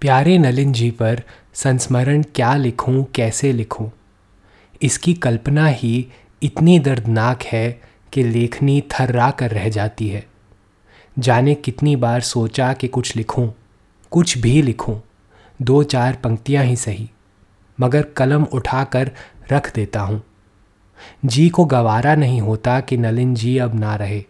प्यारे नलिन जी पर संस्मरण क्या लिखूं, कैसे लिखूं? इसकी कल्पना ही इतनी दर्दनाक है कि लेखनी थर्रा कर रह जाती है। जाने कितनी बार सोचा कि कुछ लिखूं, कुछ भी लिखूं, दो चार पंक्तियाँ ही सही, मगर कलम उठाकर रख देता हूँ। जी को गवारा नहीं होता कि नलिन जी अब ना रहे।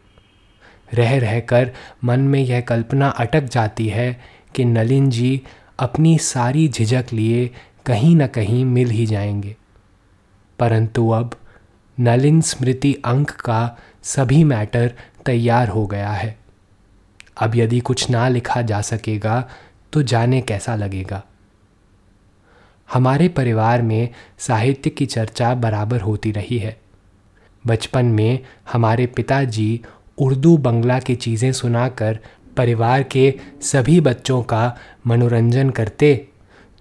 रह रहकर मन में यह कल्पना अटक जाती है कि नलिन जी अपनी सारी झिझक लिए कहीं ना कहीं मिल ही जाएँगे। परंतु अब नलिन स्मृति अंक का सभी मैटर तैयार हो गया है। अब यदि कुछ ना लिखा जा सकेगा तो जाने कैसा लगेगा? हमारे परिवार में साहित्य की चर्चा बराबर होती रही है। बचपन में हमारे पिताजी उर्दू बंगला की चीज़ें सुनाकर परिवार के सभी बच्चों का मनोरंजन करते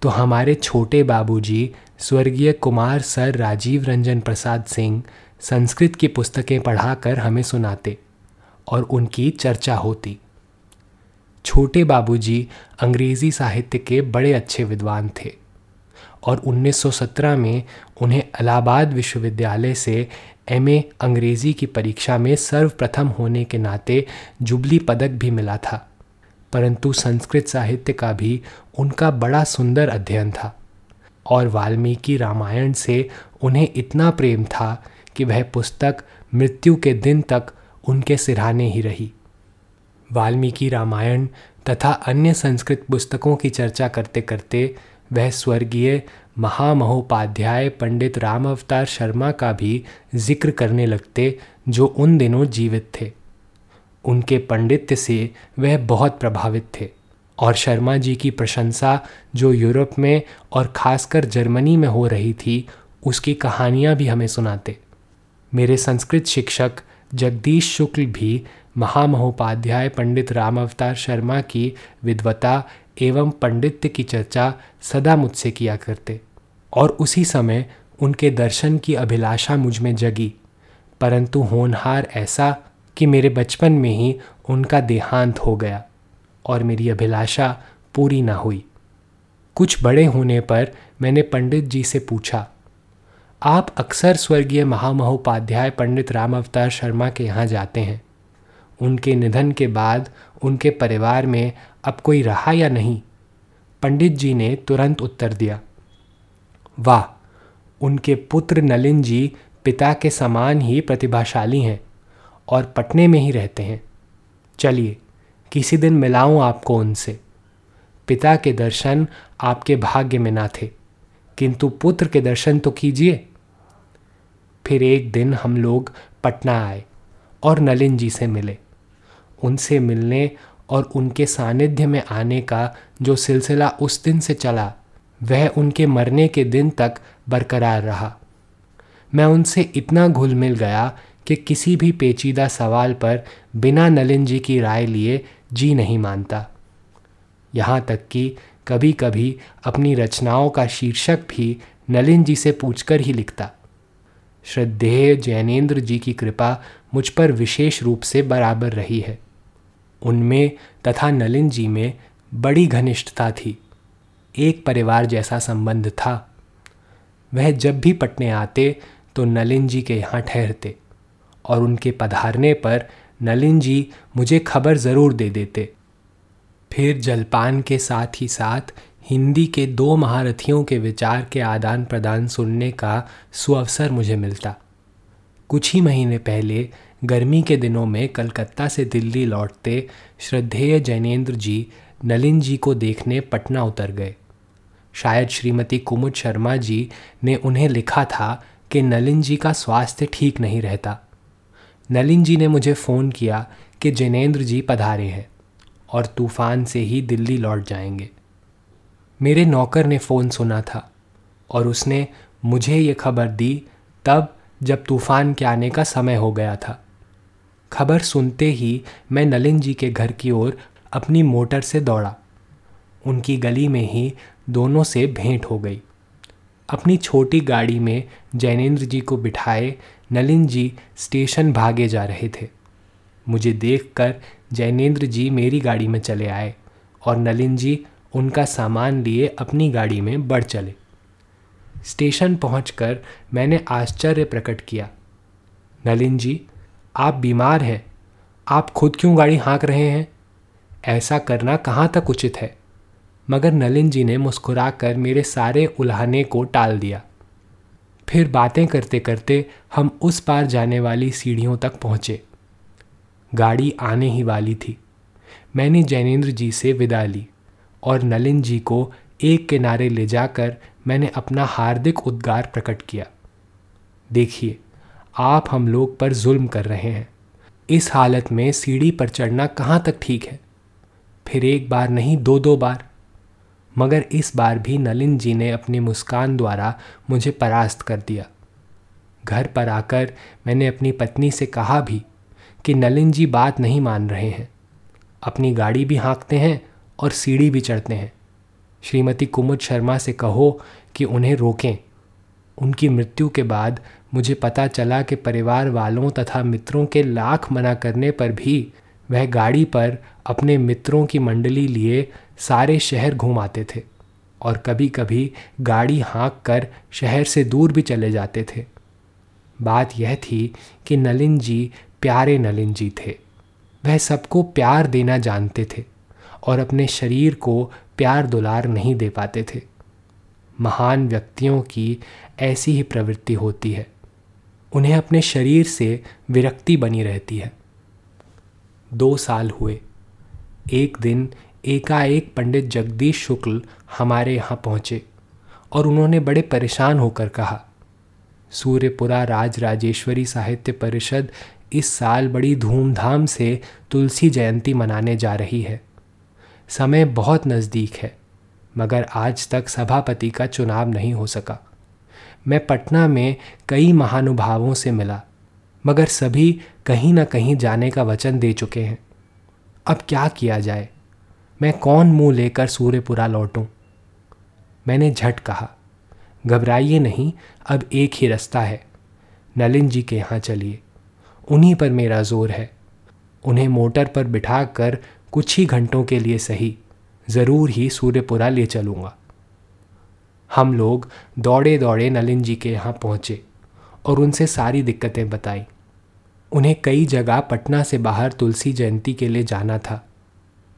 तो हमारे छोटे बाबूजी, स्वर्गीय कुमार सर राजीव रंजन प्रसाद सिंह, संस्कृत की पुस्तकें पढ़ाकर हमें सुनाते और उनकी चर्चा होती। छोटे बाबूजी अंग्रेज़ी साहित्य के बड़े अच्छे विद्वान थे और 1917 में उन्हें इलाहाबाद विश्वविद्यालय से एमए अंग्रेज़ी की परीक्षा में सर्वप्रथम होने के नाते जुबली पदक भी मिला था, परंतु संस्कृत साहित्य का भी उनका बड़ा सुंदर अध्ययन था और वाल्मीकि रामायण से उन्हें इतना प्रेम था कि वह पुस्तक मृत्यु के दिन तक उनके सिरहाने ही रही। वाल्मीकि रामायण तथा अन्य संस्कृत पुस्तकों की चर्चा करते करते वह स्वर्गीय महामहोपाध्याय पंडित राम अवतार शर्मा का भी ज़िक्र करने लगते जो उन दिनों जीवित थे। उनके पंडित्य से वह बहुत प्रभावित थे और शर्मा जी की प्रशंसा जो यूरोप में और खासकर जर्मनी में हो रही थी, उसकी कहानियाँ भी हमें सुनाते। मेरे संस्कृत शिक्षक जगदीश शुक्ल भी महामहोपाध्याय पंडित राम अवतार शर्मा की विद्वता एवं पंडित्य की चर्चा सदा मुझसे किया करते, और उसी समय उनके दर्शन की अभिलाषा मुझमें जगी। परंतु होनहार ऐसा कि मेरे बचपन में ही उनका देहांत हो गया, और मेरी अभिलाषा पूरी ना हुई। कुछ बड़े होने पर मैंने पंडित जी से पूछा, आप अक्सर स्वर्गीय महामहोपाध्याय पंडित राम अवतार शर्मा के यहाँ जाते हैं। उनके निधन के बाद उनके परिवार में अब कोई रहा या नहीं, पंडित जी ने तुरंत उत्तर दिया, वाह, उनके पुत्र नलिन जी पिता के समान ही प्रतिभाशाली हैं और पटने में ही रहते हैं। चलिए, किसी दिन मिलाऊं आपको उनसे। पिता के दर्शन आपके भाग्य में ना थे, किंतु पुत्र के दर्शन तो कीजिए। फिर एक दिन हम लोग पटना आए और नलिन जी से मिले। उनसे मिलने और उनके सानिध्य में आने का जो सिलसिला उस दिन से चला, वह उनके मरने के दिन तक बरकरार रहा। मैं उनसे इतना घुल मिल गया कि किसी भी पेचीदा सवाल पर बिना नलिन जी की राय लिए जी नहीं मानता। यहाँ तक कि कभी कभी अपनी रचनाओं का शीर्षक भी नलिन जी से पूछकर ही लिखता। श्रद्धेय जैनेन्द्र जी की कृपा मुझ पर विशेष रूप से बराबर रही है। उनमें तथा नलिन जी में बड़ी घनिष्ठता थी। एक परिवार जैसा संबंध था। वह जब भी पटने आते तो नलिन जी के यहाँ ठहरते और उनके पधारने पर नलिन जी मुझे खबर ज़रूर दे देते। फिर जलपान के साथ ही साथ हिंदी के दो महारथियों के विचार के आदान प्रदान सुनने का सुअवसर मुझे मिलता। कुछ ही महीने पहले गर्मी के दिनों में कलकत्ता से दिल्ली लौटते श्रद्धेय जैनेन्द्र जी, नलिन जी को देखने पटना उतर गए। शायद श्रीमती कुमुद शर्मा जी ने उन्हें लिखा था कि नलिन जी का स्वास्थ्य ठीक नहीं रहता। नलिन जी ने मुझे फ़ोन किया कि जैनेन्द्र जी पधारे हैं और तूफ़ान से ही दिल्ली लौट जाएँगे। मेरे नौकर ने फ़ोन सुना था और उसने मुझे ये खबर दी तब जब तूफ़ान के आने का समय हो गया था। खबर सुनते ही मैं नलिन जी के घर की ओर अपनी मोटर से दौड़ा। उनकी गली में ही दोनों से भेंट हो गई। अपनी छोटी गाड़ी में जैनेन्द्र जी को बिठाए नलिन जी स्टेशन भागे जा रहे थे। मुझे देखकर जैनेन्द्र जी मेरी गाड़ी में चले आए और नलिन जी उनका सामान लिए अपनी गाड़ी में बढ़ चले। स्टेशन पहुंचकर मैंने आश्चर्य प्रकट किया। नलिन जी आप बीमार हैं। आप खुद क्यों गाड़ी हाँक रहे हैं? ऐसा करना कहाँ तक उचित है? मगर नलिन जी ने मुस्कुराकर मेरे सारे उल्हाने को टाल दिया। फिर बातें करते करते हम उस पार जाने वाली सीढ़ियों तक पहुँचे। गाड़ी आने ही वाली थी। मैंने जैनेन्द्र जी से विदा ली और नलिन जी को एक किनारे ले जाकर मैंने अपना हार्दिक उद्गार प्रकट किया। देखिए आप हम लोग पर जुल्म कर रहे हैं। इस हालत में सीढ़ी पर चढ़ना कहाँ तक ठीक है? फिर एक बार नहीं दो दो बार। मगर इस बार भी नलिन जी ने अपनी मुस्कान द्वारा मुझे परास्त कर दिया। घर पर आकर मैंने अपनी पत्नी से कहा भी कि नलिन जी बात नहीं मान रहे हैं। अपनी गाड़ी भी हाँकते हैं और सीढ़ी भी चढ़ते हैं। श्रीमती कुमुद शर्मा से कहो कि उन्हें रोकें। उनकी मृत्यु के बाद मुझे पता चला कि परिवार वालों तथा मित्रों के लाख मना करने पर भी वह गाड़ी पर अपने मित्रों की मंडली लिए सारे शहर घूम आते थे और कभी कभी गाड़ी हाँक कर शहर से दूर भी चले जाते थे। बात यह थी कि नलिन जी प्यारे नलिन जी थे। वह सबको प्यार देना जानते थे और अपने शरीर को प्यार दुलार नहीं दे पाते थे। महान व्यक्तियों की ऐसी ही प्रवृत्ति होती है। उन्हें अपने शरीर से विरक्ति बनी रहती है। दो साल हुए। एक दिन एकाएक पंडित जगदीश शुक्ल हमारे यहाँ पहुँचे और उन्होंने बड़े परेशान होकर कहा, सूर्यपुरा राज राजेश्वरी साहित्य परिषद इस साल बड़ी धूमधाम से तुलसी जयंती मनाने जा रही है। समय बहुत नज़दीक है, मगर आज तक सभापति का चुनाव नहीं हो सका। मैं पटना में कई महानुभावों से मिला, मगर सभी कहीं ना कहीं जाने का वचन दे चुके हैं। अब क्या किया जाए? मैं कौन मुँह लेकर सूर्यपुरा लौटूं? मैंने झट कहा, घबराइए नहीं, अब एक ही रास्ता है। नलिन जी के यहाँ चलिए। उन्हीं पर मेरा ज़ोर है। उन्हें मोटर पर बिठाकर कुछ ही घंटों के लिए सही, ज़रूर ही सूर्यपुरा ले चलूँगा। हम लोग दौड़े दौड़े नलिन जी के यहाँ पहुँचे और उनसे सारी दिक्कतें बताई। उन्हें कई जगह पटना से बाहर तुलसी जयंती के लिए जाना था,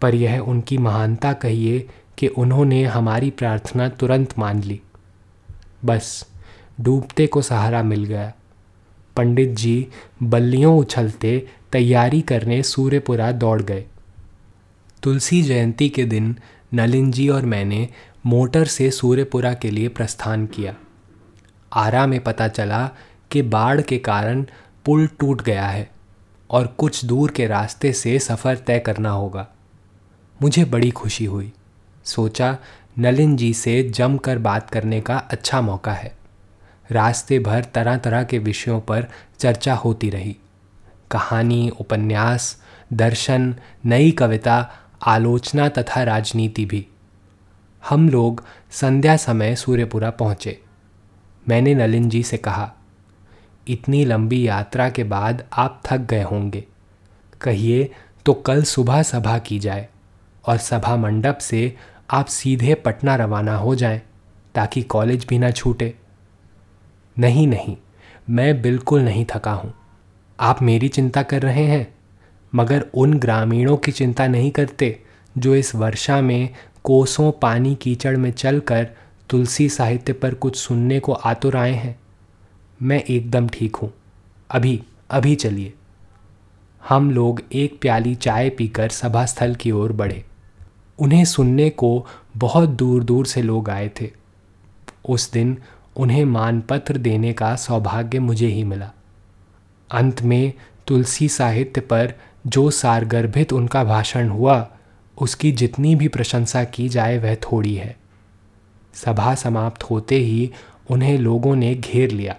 पर यह उनकी महानता कहिए कि उन्होंने हमारी प्रार्थना तुरंत मान ली। बस, डूबते को सहारा मिल गया। पंडित जी बल्लियों उछलते तैयारी करने सूर्यपुरा दौड़ गए। तुलसी जयंती के दिन नलिन जी और मैंने मोटर से सूर्यपुरा के लिए प्रस्थान किया। आरा में पता चला कि बाढ़ के कारण पुल टूट गया है और कुछ दूर के रास्ते से सफ़र तय करना होगा। मुझे बड़ी खुशी हुई। सोचा, नलिन जी से जमकर बात करने का अच्छा मौका है। रास्ते भर तरह तरह के विषयों पर चर्चा होती रही। कहानी, उपन्यास, दर्शन, नई कविता, आलोचना तथा राजनीति भी। हम लोग संध्या समय सूर्यपुरा पहुँचे। मैंने नलिन जी से कहा, इतनी लंबी यात्रा के बाद आप थक गए होंगे। कहिए तो कल सुबह सभा की जाए और सभा मंडप से आप सीधे पटना रवाना हो जाएँ ताकि कॉलेज भी ना छूटे। नहीं नहीं, मैं बिल्कुल नहीं थका हूँ। आप मेरी चिंता कर रहे हैं, मगर उन ग्रामीणों की चिंता नहीं करते जो इस वर्षा में कोसों पानी कीचड़ में चलकर तुलसी साहित्य पर कुछ सुनने को आतुर आए हैं। मैं एकदम ठीक हूँ। अभी अभी चलिए। हम लोग एक प्याली चाय पीकर सभा स्थल की ओर बढ़े। उन्हें सुनने को बहुत दूर दूर से लोग आए थे। उस दिन उन्हें मानपत्र देने का सौभाग्य मुझे ही मिला। अंत में तुलसी साहित्य पर जो सारगर्भित उनका भाषण हुआ उसकी जितनी भी प्रशंसा की जाए, वह थोड़ी है। सभा समाप्त होते ही उन्हें लोगों ने घेर लिया।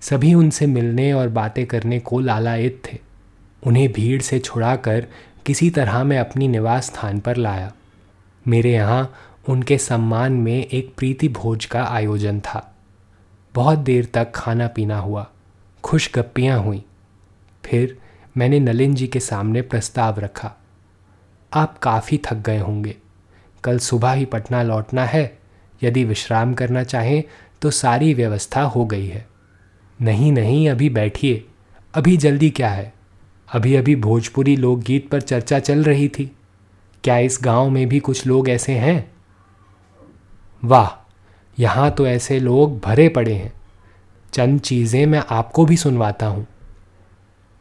सभी उनसे मिलने और बातें करने को लालायत थे। उन्हें भीड़ से छुड़ाकर किसी तरह मैं अपनी निवास स्थान पर लाया। मेरे यहाँ उनके सम्मान में एक प्रीति भोज का आयोजन था। बहुत देर तक खाना पीना हुआ। खुश गप्पियाँ हुई। फिर मैंने नलिन जी के सामने प्रस्ताव रखा। आप काफ़ी थक गए होंगे। कल सुबह ही पटना लौटना है। यदि विश्राम करना चाहें तो सारी व्यवस्था हो गई है। नहीं नहीं, अभी बैठिए। अभी जल्दी क्या है? अभी अभी भोजपुरी लोकगीत पर चर्चा चल रही थी। क्या इस गाँव में भी कुछ लोग ऐसे हैं? वाह, यहाँ तो ऐसे लोग भरे पड़े हैं। चंद चीज़ें मैं आपको भी सुनवाता हूँ।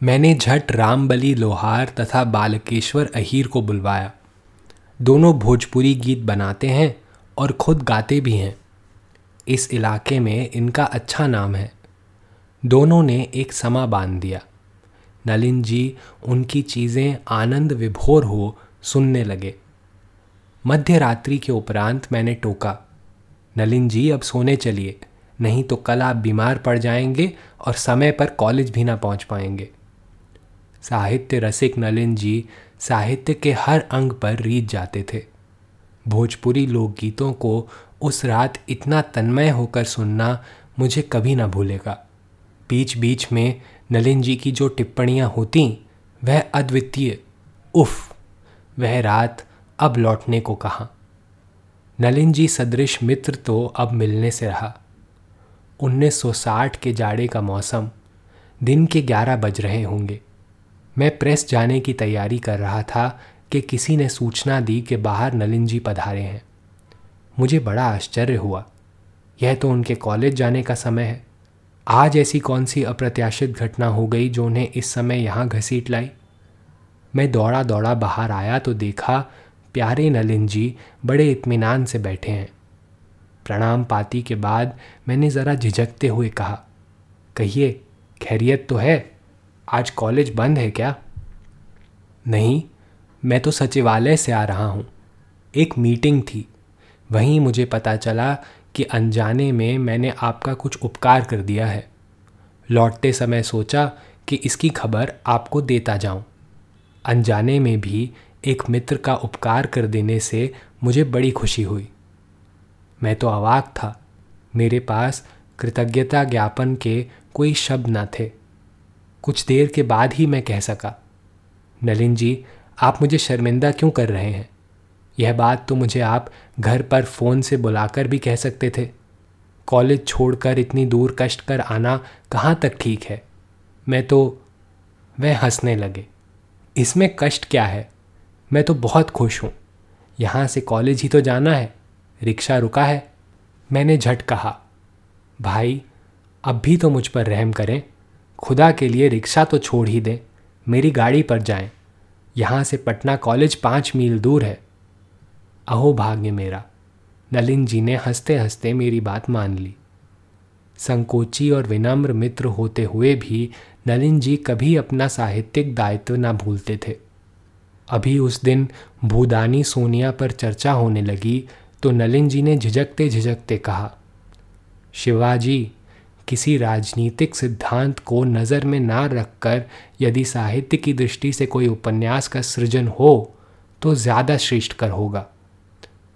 मैंने झट रामबली, लोहार तथा बालकेश्वर अहीर को बुलवाया। दोनों भोजपुरी गीत बनाते हैं और खुद गाते भी हैं। इस इलाके में इनका अच्छा नाम है। दोनों ने एक समा बाँध दिया। नलिन जी उनकी चीज़ें आनंद विभोर हो सुनने लगे। मध्य रात्रि के उपरांत मैंने टोका। नलिन जी, अब सोने चलिए, नहीं तो कल आप बीमार पड़ जाएँगे और समय पर कॉलेज भी ना पहुँच पाएँगे। साहित्य रसिक नलिन जी साहित्य के हर अंग पर रीत जाते थे। भोजपुरी लोकगीतों को उस रात इतना तन्मय होकर सुनना मुझे कभी ना भूलेगा। बीच बीच में नलिन जी की जो टिप्पणियाँ होती, वह अद्वितीय, उफ, वह रात अब लौटने को कहा। नलिन जी सदृश मित्र तो अब मिलने से रहा। 1960 के जाड़े का मौसम, दिन के 11 बज रहे होंगे। मैं प्रेस जाने की तैयारी कर रहा था कि किसी ने सूचना दी कि बाहर नलिन जी पधारे हैं। मुझे बड़ा आश्चर्य हुआ। यह तो उनके कॉलेज जाने का समय है। आज ऐसी कौन सी अप्रत्याशित घटना हो गई जो उन्हें इस समय यहाँ घसीट लाई? मैं दौड़ा दौड़ा बाहर आया तो देखा, प्यारे नलिन जी बड़े इत्मीनान से बैठे हैं। प्रणाम पाती के बाद मैंने ज़रा झिझकते हुए कहा, कहिए, खैरियत तो है? आज कॉलेज बंद है क्या? नहीं, मैं तो सचिवालय से आ रहा हूँ। एक मीटिंग थी। वहीं मुझे पता चला कि अनजाने में मैंने आपका कुछ उपकार कर दिया है। लौटते समय सोचा कि इसकी खबर आपको देता जाऊँ। अनजाने में भी एक मित्र का उपकार कर देने से मुझे बड़ी खुशी हुई। मैं तो अवाक था। मेरे पास कृतज्ञता ज्ञापन के कोई शब्द न थे। कुछ देर के बाद ही मैं कह सका, नलिन जी, आप मुझे शर्मिंदा क्यों कर रहे हैं? यह बात तो मुझे आप घर पर फ़ोन से बुलाकर भी कह सकते थे। कॉलेज छोड़कर इतनी दूर कष्ट कर आना कहाँ तक ठीक है? मैं तो वह हंसने लगे। इसमें कष्ट क्या है? मैं तो बहुत खुश हूँ। यहाँ से कॉलेज ही तो जाना है, रिक्शा रुका है। मैंने झट कहा, भाई, अब भी तो मुझ पर रहम करें। खुदा के लिए रिक्शा तो छोड़ ही दें, मेरी गाड़ी पर जाएँ। यहाँ से पटना कॉलेज पाँच मील दूर है। अहो भाग्य मेरा, नलिन जी ने हँसते हँसते मेरी बात मान ली। संकोची और विनम्र मित्र होते हुए भी नलिन जी कभी अपना साहित्यिक दायित्व ना भूलते थे। अभी उस दिन भूदानी सोनिया पर चर्चा होने लगी तो नलिन जी ने झिझकते झिझकते कहा, शिवाजी किसी राजनीतिक सिद्धांत को नज़र में ना रखकर यदि साहित्य की दृष्टि से कोई उपन्यास का सृजन हो तो ज़्यादा श्रेष्ठकर होगा।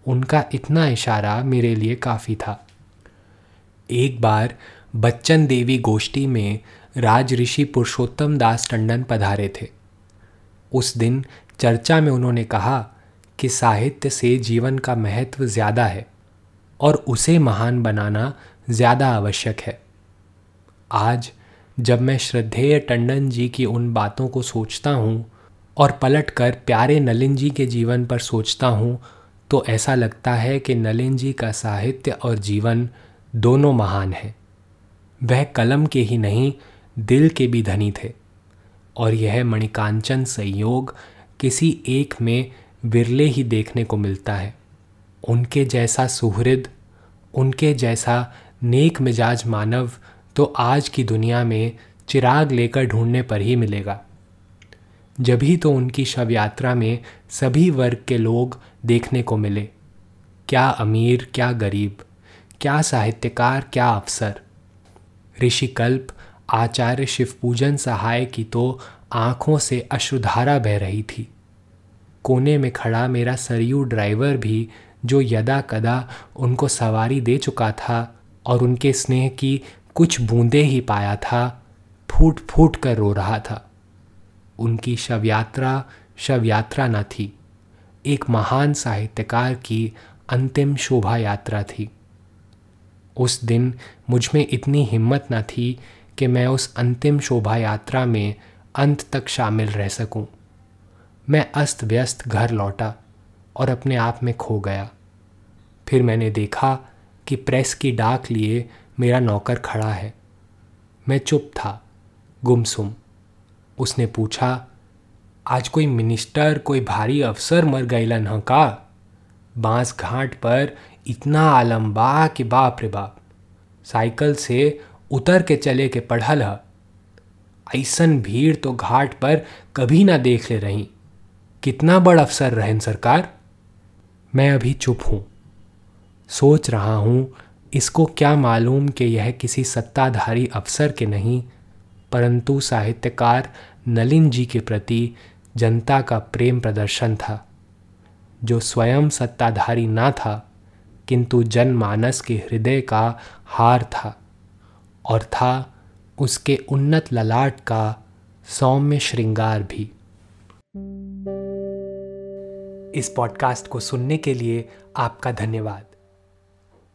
उनका इतना इशारा मेरे लिए काफ़ी था। एक बार बच्चन देवी गोष्ठी में राज ऋषि पुरुषोत्तम दास टंडन पधारे थे। उस दिन चर्चा में उन्होंने कहा कि साहित्य से जीवन का महत्व ज़्यादा है और उसे महान बनाना ज़्यादा आवश्यक है। आज जब मैं श्रद्धेय टंडन जी की उन बातों को सोचता हूँ और पलट कर प्यारे नलिन जी के जीवन पर सोचता हूँ तो ऐसा लगता है कि नलिन जी का साहित्य और जीवन दोनों महान हैं। वह कलम के ही नहीं, दिल के भी धनी थे। और यह मणिकांचन संयोग किसी एक में विरले ही देखने को मिलता है। उनके जैसा सुहृद, उनके जैसा नेक मिजाज मानव तो आज की दुनिया में चिराग लेकर ढूँढने पर ही मिलेगा। जब ही तो उनकी शव यात्रा में सभी वर्ग के लोग देखने को मिले। क्या अमीर, क्या गरीब, क्या साहित्यकार, क्या अफसर। ऋषिकल्प, आचार्य शिवपूजन सहाय की तो आँखों से अश्रुधारा बह रही थी। कोने में खड़ा मेरा सरयू ड्राइवर भी जो यदा कदा उनको सवारी दे चुका था और उनके स्नेह की कुछ बूंदे ही पाया था फूट फूट कर रो रहा था। उनकी शव यात्रा शव यात्रा न थी। एक महान साहित्यकार की अंतिम शोभा यात्रा थी। उस दिन मुझमें इतनी हिम्मत न थी कि मैं उस अंतिम शोभा यात्रा में अंत तक शामिल रह सकूँ। मैं अस्त व्यस्त घर लौटा और अपने आप में खो गया। फिर मैंने देखा कि प्रेस की डाक लिए मेरा नौकर खड़ा है। मैं चुप था, गुमसुम। उसने पूछा, आज कोई मिनिस्टर, कोई भारी अफसर मर गईलन ह का? बाँस घाट पर इतना आलम बा कि बाप रे बाप। साइकिल से उतर के चले के पढ़ल ह। ऐसन भीड़ तो घाट पर कभी ना देख ले रही। कितना बड़ अफसर रहन सरकार? मैं अभी चुप हूँ। सोच रहा हूँ इसको क्या मालूम कि यह किसी सत्ताधारी अफसर के नहीं, परंतु साहित्यकार नलिन जी के प्रति जनता का प्रेम प्रदर्शन था, जो स्वयं सत्ताधारी ना था, किंतु जनमानस के हृदय का हार था, और था उसके उन्नत ललाट का सौम्य श्रृंगार भी। इस पॉडकास्ट को सुनने के लिए आपका धन्यवाद।